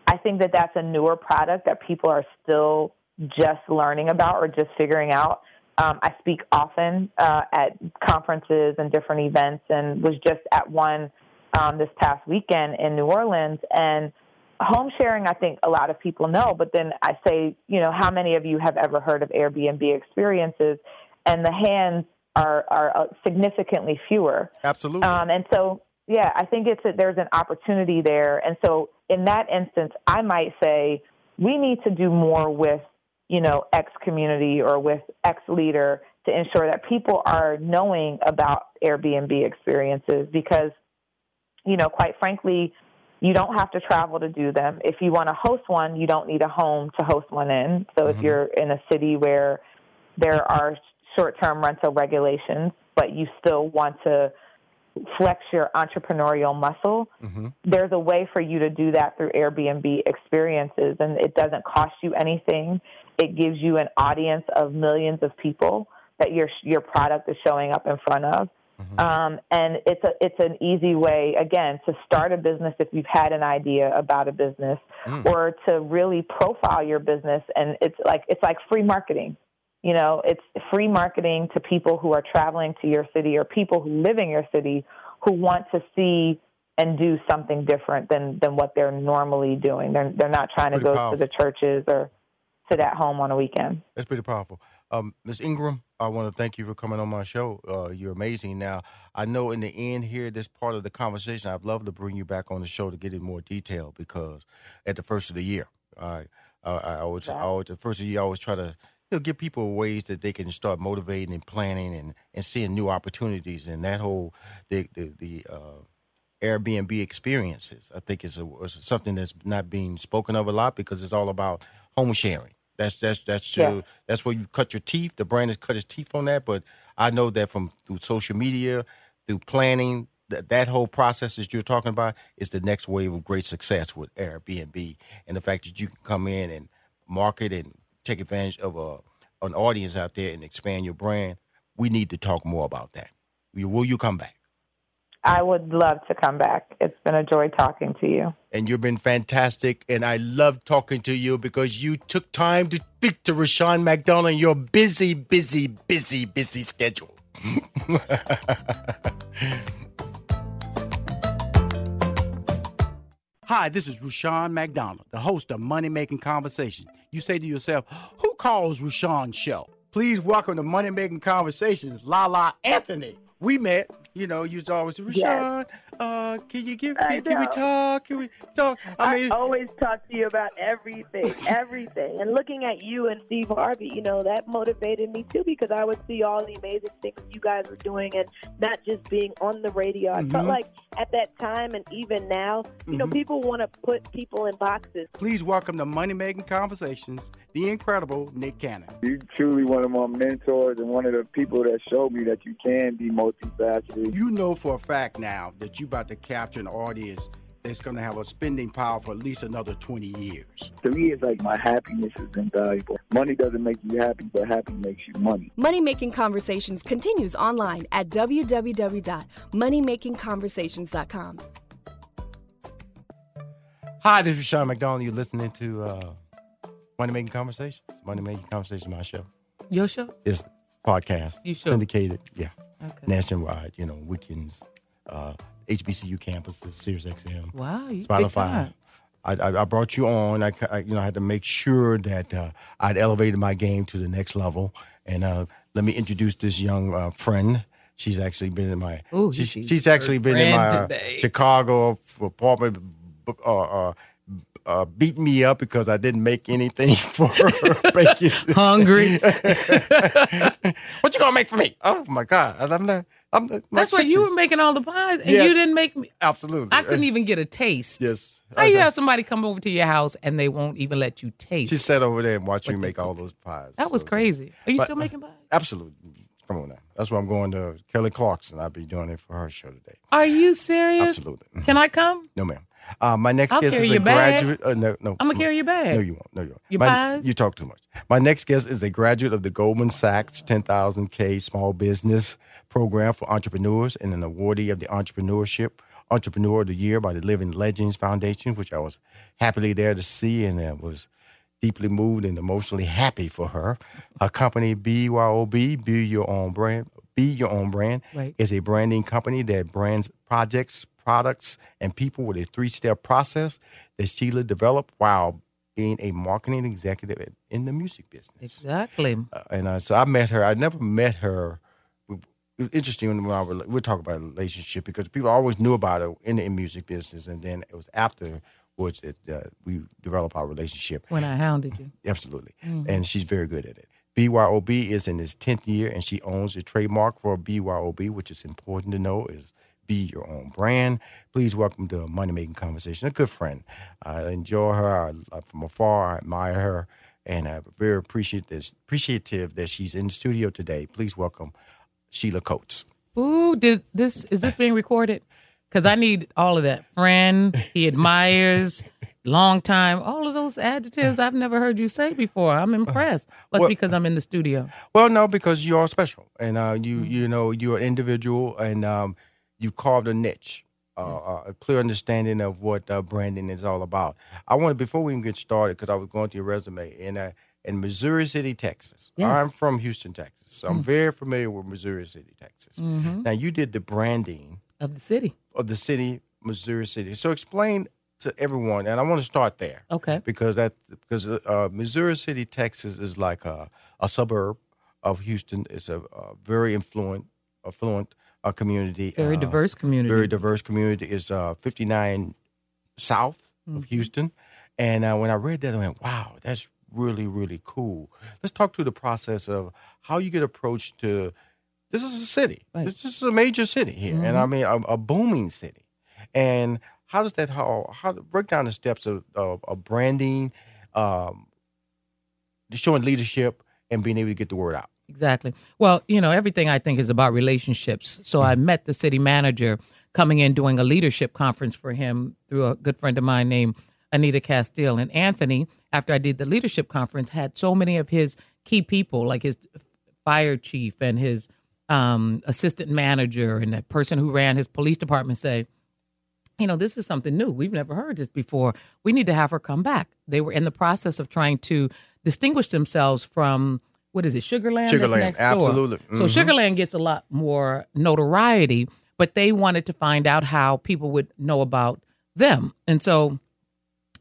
I think that that's a newer product that people are still just learning about or just figuring out. Um, I speak often uh, at conferences and different events, and was just at one um, this past weekend in New Orleans, and home sharing, I think a lot of people know, but then I say, you know, how many of you have ever heard of Airbnb experiences? And the hands are, are uh, significantly fewer. Absolutely. Um, and so, yeah, I think it's a, there's an opportunity there. And so, in that instance, I might say we need to do more with, you know, X community or with X leader to ensure that people are knowing about Airbnb experiences because, you know, quite frankly, you don't have to travel to do them. If you want to host one, you don't need a home to host one in. So mm-hmm. if you're in a city where there are short-term rental regulations, but you still want to flex your entrepreneurial muscle, mm-hmm. there's a way for you to do that through Airbnb experiences and it doesn't cost you anything. It gives you an audience of millions of people that your your product is showing up in front of. Mm-hmm. Um, and it's a it's an easy way again to start a business if you've had an idea about a business mm. or to really profile your business and it's like it's like free marketing you know it's free marketing to people who are traveling to your city or people who live in your city who want to see and do something different than than what they're normally doing they're they're not trying to go powerful. to the churches or sit at home on a weekend that's pretty powerful um, Ms. Ingram, I want to thank you for coming on my show. Uh, you're amazing. Now, I know in the end here, this part of the conversation, I'd love to bring you back on the show to get in more detail because at the first of the year, I, I, I always, I always, the first of the year, I always try to you know, give people ways that they can start motivating and planning and, and seeing new opportunities and that whole the the, the uh, Airbnb experiences. I think is, a, is something that's not being spoken of a lot because it's all about home sharing that's that's that's yeah. that's where you cut your teeth. The brand has cut his teeth on that, but I know that from through social media, through planning, that that whole process that you're talking about is the next wave of great success with Airbnb, and the fact that you can come in and market and take advantage of a an audience out there and expand your brand. We need to talk more about that. Will you come back? I would love to come back. It's been a joy talking to you. And you've been fantastic. And I love talking to you because you took time to speak to Rushion McDonald in your busy, busy, busy, busy schedule. Hi, this is Rushion McDonald, the host of Money Making Conversations. You say to yourself, who calls Rushion's show? Please welcome to Money Making Conversations, Lala Anthony. We met you know, used to always say, Rushion, yes. Uh, can you give? I Can, can we talk? Can we talk? I mean, I always talk to you about everything, everything. And looking at you and Steve Harvey, you know, that motivated me too because I would see all the amazing things you guys were doing and not just being on the radio. I felt Mhm. like at that time and even now, you know, Mhm. people want to put people in boxes. please welcome to Money Making Conversations, the incredible Nick Cannon. You're truly one of my mentors and one of the people that showed me that you can be multifaceted. You know for a fact now that you're about to capture an audience that's going to have a spending power for at least another 20 years. To me, it's like my happiness is invaluable. Money doesn't make you happy, but happy makes you money. Money Making Conversations continues online at www.moneymakingconversations.com. Hi, this is Sean McDonald. You're listening to uh, Money Making Conversations. Money Making Conversations, my show. Your show? It's podcast. You show? Syndicated, yeah. Okay. Nationwide, you know, weekends, uh, HBCU campuses, Sirius XM, Wow, Spotify. I, I, I brought you on. I, I, you know, I had to make sure that uh, I'd elevated my game to the next level. And uh, let me introduce this young uh, friend. She's actually been in my. Ooh, she's, she's actually been in my uh, today. Chicago apartment. Uh, uh, uh, beat me up because I didn't make anything for her. Hungry. what you gonna make for me? Oh my God! I'm not. I'm uh, my That's why you were making all the pies, and Yeah. you didn't make me. Absolutely. I couldn't even get a taste. Yes. How you have somebody come over to your house and they won't even let you taste? She sat over there and watched me make all those pies. That was crazy. Are you But- still making pies? Absolutely. Come on now. That's why I'm going to Kelly Clarkson. I'll be doing it for her show today. Are you serious? Absolutely. Can I come? No, ma'am. Uh, my next I'll guest is a graduate. Uh, no, no. I'ma carry your bag. No, you won't. No, you won't. Your My- pies? You talk too much. My next guest is a graduate of the Goldman Sachs 10,000K Small Business Program for Entrepreneurs and an awardee of the Entrepreneurship Entrepreneur of the Year by the Living Legends Foundation, which I was happily there to see and uh, was deeply moved and emotionally happy for her. Her company, BYOB, Be Your Own Brand, Be Your Own Brand, Right. is a branding company that brands projects, products, and people with a three-step process that Sheila developed while being a marketing executive in the music business. Exactly. Uh, and uh, so I met her. I never met her. It was interesting when I were, we're talking about a relationship because people always knew about her in the music business, and then it was afterwards that uh, we developed our relationship. When I hounded you. Absolutely. Mhm. And she's very good at it. BYOB is in its 10th year, and she owns the trademark for BYOB, which is important to know is be your own brand. Please welcome to a Money Making Conversation, a good friend. I enjoy her I, from afar. I admire her, and I'm very appreciative, appreciative that she's in the studio today. Please welcome Sheila Coates. Ooh, did this is this being recorded? Because I need all of that. Friend, he admires, long time, all of those adjectives I've never heard you say before. I'm impressed. But Well- because I'm in the studio. Well, no, because you are special, and uh, you you know you're an individual, and um, you carved a niche, uh, uh, a clear understanding of what uh, branding is all about. I want to, before we even get started, because I was going through your resume in uh, in Missouri City, Texas. Yes. I'm from Houston, Texas, so I'm Mm. very familiar with Missouri City, Texas. Mhm. Now you did the branding Of the city. of the city, Missouri City. So explain to everyone, and I want to start there. Okay. Because that because uh, Missouri City, Texas, is like a, a suburb of Houston. It's a, a very influent, affluent uh, community. Very uh, diverse community. Very diverse community. It's uh, 59 south of Mhm. Houston, and uh, when I read that, I went, "Wow, that's really really cool." Let's talk to the process of how you get approached to. This is a city. This, this is a major city here, and I Mhm. mean a, a booming city. And how does that how how break down the steps of of, of branding, um, showing leadership, and being able to get the word out? Exactly. Well, you know, everything I think is about relationships. So I met the city manager coming in doing a leadership conference for him through a good friend of mine named Anita Castile. And Anthony, after I did the leadership conference, had so many of his key people, like his fire chief and his um, assistant manager and the person who ran his police department say, you know, this is something new. We've never heard this before. We need to have her come back. They were in the process of trying to distinguish themselves from what is it, Sugarland? Sugarland, absolutely. So Mhm. Sugarland gets a lot more notoriety, but they wanted to find out how people would know about them. And so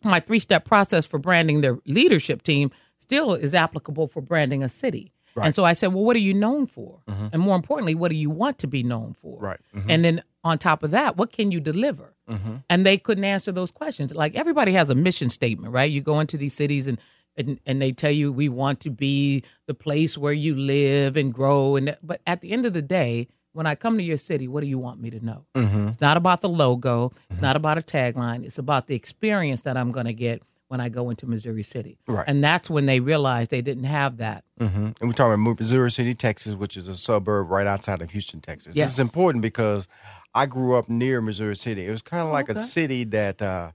my three step process for branding their leadership team still is applicable for branding a city. Right. And so I said, well, what are you known for? Mhm. And more importantly, what do you want to be known for? Right. Mhm. And then on top of that, what can you deliver? Mhm. And they couldn't answer those questions. Like everybody has a mission statement, right? You go into these cities and and, and they tell you we want to be the place where you live and grow and but at the end of the day, when I come to your city, what do you want me to know? Mhm. It's not about the logo, it's not about a tagline, it's about the experience that I'm going to get when I go into Missouri City. Right. And that's when they realized they didn't have that. hmm And we're talking about Missouri City, Texas, which is a suburb right outside of Houston, Texas. This Yes. is important because I grew up near Missouri City. It was kind of like Okay. a city that, uh,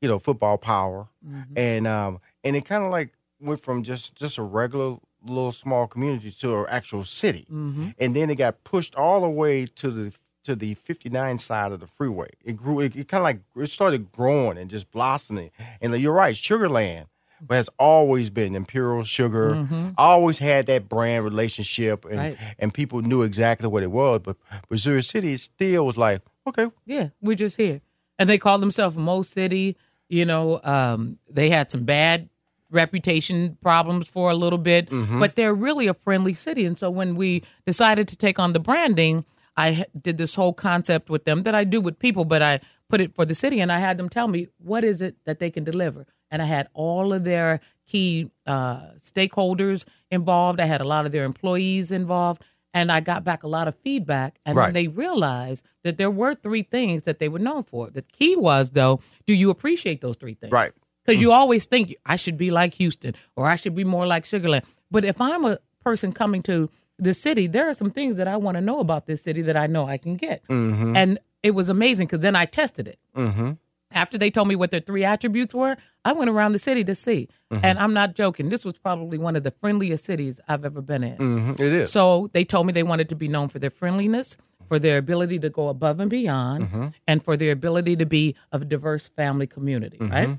you know, football power, Mm-hmm. and um, and it kind of like went from just just a regular little small community to an actual city, Mm-hmm. and then it got pushed all the way to the to the 59 side of the freeway. It grew. It, it kind of like it started growing and just blossoming. And you're right, Sugarland but has always been Imperial Sugar. Mhm. Always had that brand relationship, and Right. and people knew exactly what it was. But Missouri City still was like, okay, Yeah, we're just here. And they called themselves Mo City. You know, um, they had some bad reputation problems for a little bit, Mhm. but they're really a friendly city. And so when we decided to take on the branding, I did this whole concept with them that I do with people, but I put it for the city and I had them tell me what is it that they can deliver. And I had all of their key uh, stakeholders involved. I had a lot of their employees involved. And I got back a lot of feedback. And Right. then they realized that there were three things that they were known for. The key was, though, do you appreciate those three things? right, Because you always think I should be like Houston or I should be more like Sugarland. But if I'm a person coming to the city, there are some things that I want to know about this city that I know I can get. Mhm. And it was amazing because then I tested it. mm-hmm. After they told me what their three attributes were, I went around the city to see. Mhm. And I'm not joking. This was probably one of the friendliest cities I've ever been in. hmm it is. So they told me they wanted to be known for their friendliness, for their ability to go above and beyond, Mhm. and for their ability to be of a diverse family community, right?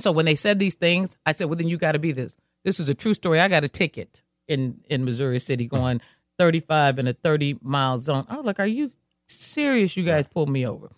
So when they said these things, I said, well, then you got to be this. This is a true story. I got a ticket in, in Missouri City going 35 in a 30 mile zone. I was like, are you serious? You guys pulled me over.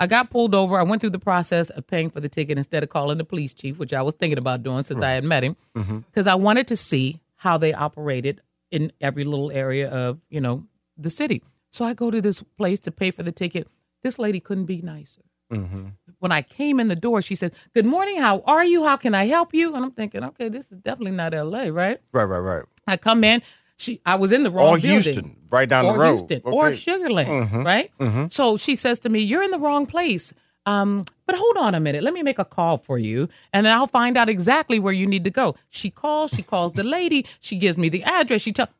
I got pulled over. I went through the process of paying for the ticket instead of calling the police chief, which I was thinking about doing since I had met him Mm-hmm. because I wanted to see how they operated in every little area of you know the city. So I go to this place to pay for the ticket. This lady couldn't be nicer. Mm-hmm. When I came in the door, she said, "Good morning. How are you? How can I help you?" And I'm thinking, okay, this is definitely not L.A., right? Right, right, right. I come in. She, I was in the wrong Or building. Houston, right down or the road. Houston, or Okay. Sugarland, Mhm. right? Mhm. So she says to me, "You're in the wrong place." Um, but hold on a minute. Let me make a call for you, and I'll find out exactly where you need to go. She calls. She calls the lady. She gives me the address. She tells.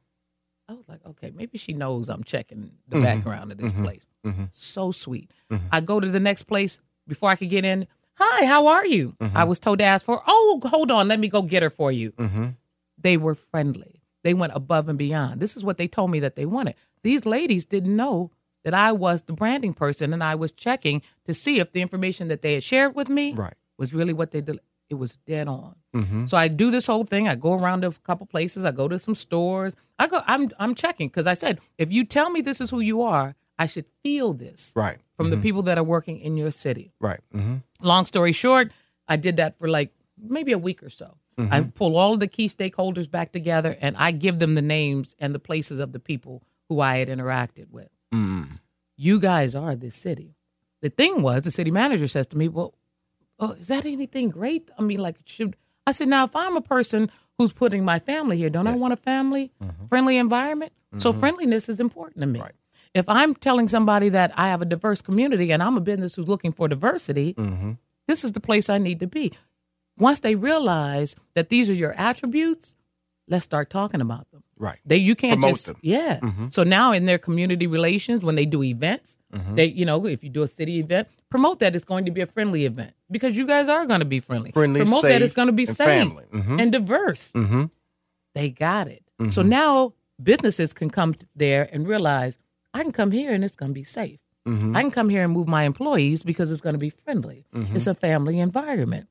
I was like, okay, maybe she knows I'm checking the Mhm. background of this Mhm. place. Mhm. So sweet. Mhm. I go to the next place before I could get in. Hi, how are you? Mhm. I was told to ask for. Oh, hold on. Let me go get her for you Mm-hmm. they were friendly. They went above and beyond. This is what they told me that they wanted. These ladies didn't know that I was the branding person and I was checking to see if the information that they had shared with me Right. was really what they did. It was dead on. Mm-hmm. So I do this whole thing. I go around to a couple places. I go to some stores. I go. I'm I'm checking because I said if you tell me this is who you are, I should feel this Right. from the Mhm. people that are working in your city. Right. Mm-hmm. Long story short, I did that for like maybe a week or so. I Mhm. pull all of the key stakeholders back together and I give them the names and the places of the people who I had interacted with. Mm. You guys are this city. The thing was, the city manager says to me, Well, oh, is that anything great? I mean, like, should I said, Now, if I'm a person who's putting my family here, don't I want a family friendly environment? So, friendliness is important to me. If I'm telling somebody that I have a diverse community and I'm a business who's looking for diversity, Mm-hmm. this is the place I need to be. Once they realize that these are your attributes, let's start talking about them. Right. They you can't Promote just them. yeah. Mhm. So now in their community relations, when they do events, Mhm. they you know if you do a city event, promote that it's going to be a friendly event because you guys are going to be friendly. Friendly, promote that it's going to be and safe. Mhm. and diverse. Mm-hmm. They got it. So Mhm. now businesses can come there and realize I can come here and it's going to be safe. Mhm. I can come here and move my employees because it's going to be friendly. Mhm. It's a family environment.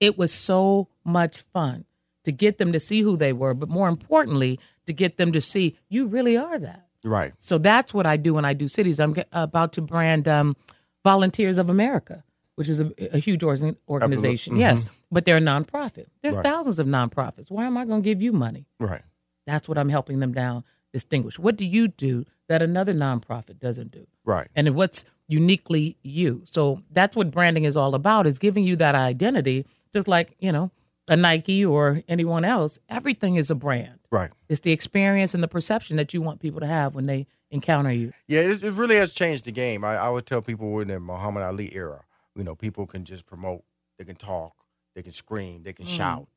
It was so much fun to get them to see who they were, but more importantly, to get them to see you really are that. Right. So that's what I do when I do cities. I'm about to brand um, Volunteers of America, which is a, a huge organ- organization. Mhm. Yes, but they're a nonprofit. There's Right. thousands of nonprofits. Why am I going to give you money? Right. That's what I'm helping them now distinguish. What do you do that another nonprofit doesn't do? Right. And what's uniquely you. So that's what branding is all about is giving you that identity just like, you know, a Nike or anyone else. Everything is a brand. Right. It's the experience and the perception that you want people to have when they encounter you. Yeah, it, it really has changed the game. I, I would tell people we're in the Muhammad Ali era. You know, people can just promote, they can talk, they can scream, they can Mm. shout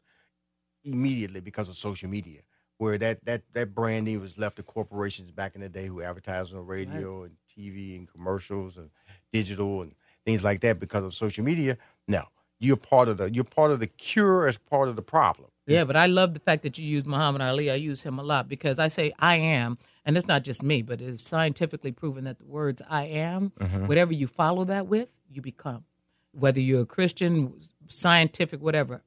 immediately because of social media. Where that that that branding was left to corporations back in the day who advertised on radio and TV and commercials and digital and things like that because of social media. No, you're part of the you're part of the cure as part of the problem. Yeah, but I love the fact that you use Muhammad Ali. I use him a lot because I say I am, and it's not just me, but it's scientifically proven that the words I am, Mhm. whatever you follow that with, you become. Whether you're a Christian, scientific, whatever,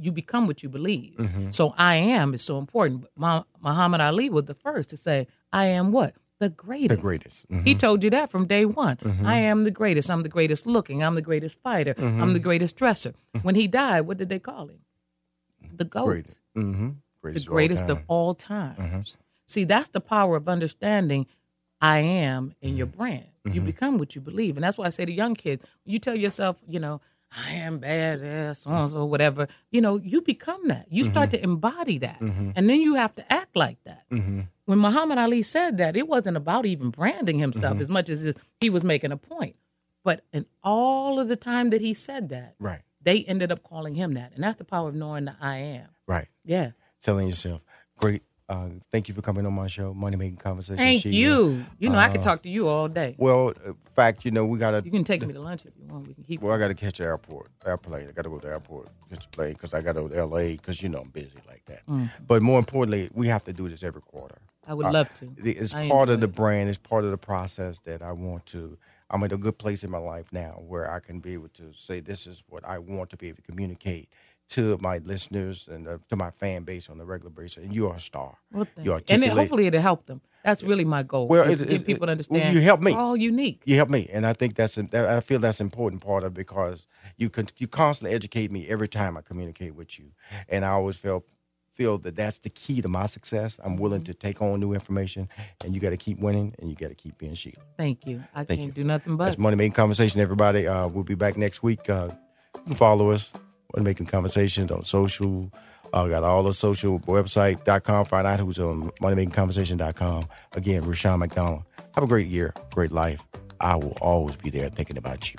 you become what you believe. Mhm. So I am is so important. But Muhammad Ali was the first to say, I am what? The greatest. The greatest. He Mhm. told you that from day one. Mhm. I am the greatest. I'm the greatest looking. I'm the greatest fighter. I'm Mhm. the greatest dresser. When he died, what did they call him? The GOAT Greatest. Mm-hmm. the greatest of all times. Mhm. See, that's the power of understanding I am in your brand. You become what you believe. And that's why I say to young kids, you tell yourself, you know, I am badass, so and so, whatever, you know, you become that. You start Mhm. to embody that. Mhm. And then you have to act like that. Mm-hmm. When Muhammad Ali said that, it wasn't about even branding himself Mhm. as much as just he was making a point. But in all of the time that he said that, Right. they ended up calling him that. And that's the power of knowing the I am. Right. Yeah. Telling yourself, great. Uh, thank you for coming on my show, Money Making Conversation. Thank Sheila. you. You know, I could Uh, talk to you all day. Well, in fact, you know, we got to. You can take me to lunch if you want. We can keep. Well, I got to catch the airport, airplane. I got to go to the airport, catch the plane, because I got to go to L.A. Because you know I'm busy like that. Mm. But more importantly, we have to do this every quarter. I would love to. It's I part of the brand. It's part of the process that I want to. I'm at a good place in my life now where I can be able to say this is what I want to be able to communicate to my listeners and uh, to my fan base on a regular basis. And you are a star. Well, you you. And it, hopefully it'll help them. That's really my goal. well, is it, it- people to well, understand. You help me. We're all unique. You help me, and I think that's that- I feel that's an important part of it because you can you constantly educate me every time I communicate with you, and I always feel feel that that's the key to my success. I'm willing Mm-hmm. to take on new information, and you got to keep winning, and you got to keep being Sheila. Thank you. I Thank can't you. do nothing but. That's Money Making Conversation, everybody. Uh, we'll be back next week. Uh, follow us, Money Making Conversations on social. I uh, got all the social website.com. Find out who's on moneymakingconversation.com. Again, Rushion McDonald. Have a great year, great life. I will always be there thinking about you.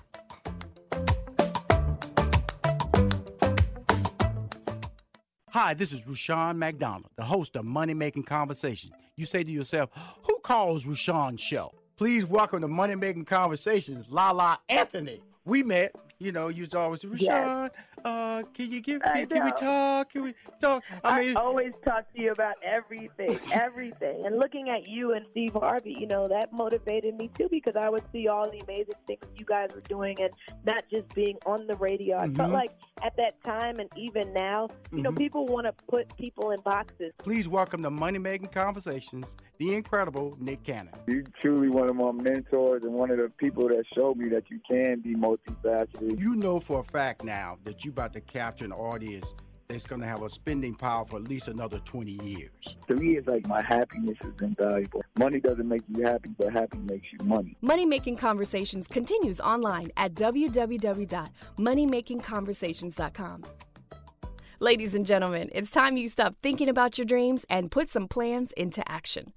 Hi, this is Rushion McDonald, the host of Money Making Conversation. You say to yourself, who calls Rushion's show? Please welcome to Money Making Conversations, Lala Anthony. We met, you know, used to always say, Rushion, Yes. uh, can you give, can, can we talk? Can we talk? I I, mean, always talk to you about everything, everything. And looking at you and Steve Harvey, you know, that motivated me too because I would see all the amazing things you guys were doing and not just being on the radio. I felt Mhm. like at that time and even now, you know, Mhm. people want to put people in boxes. please welcome to Money Making Conversations, the incredible Nick Cannon. You're truly one of my mentors and one of the people that showed me that you can be multifaceted. You know for a fact now that you're about to capture an audience that's going to have a spending power for at least another 20 years. To me, it's like my happiness is invaluable. Money doesn't make you happy, but happy makes you money. Money Making Conversations continues online at www.moneymakingconversations.com. Ladies and gentlemen, it's time you stop thinking about your dreams and put some plans into action.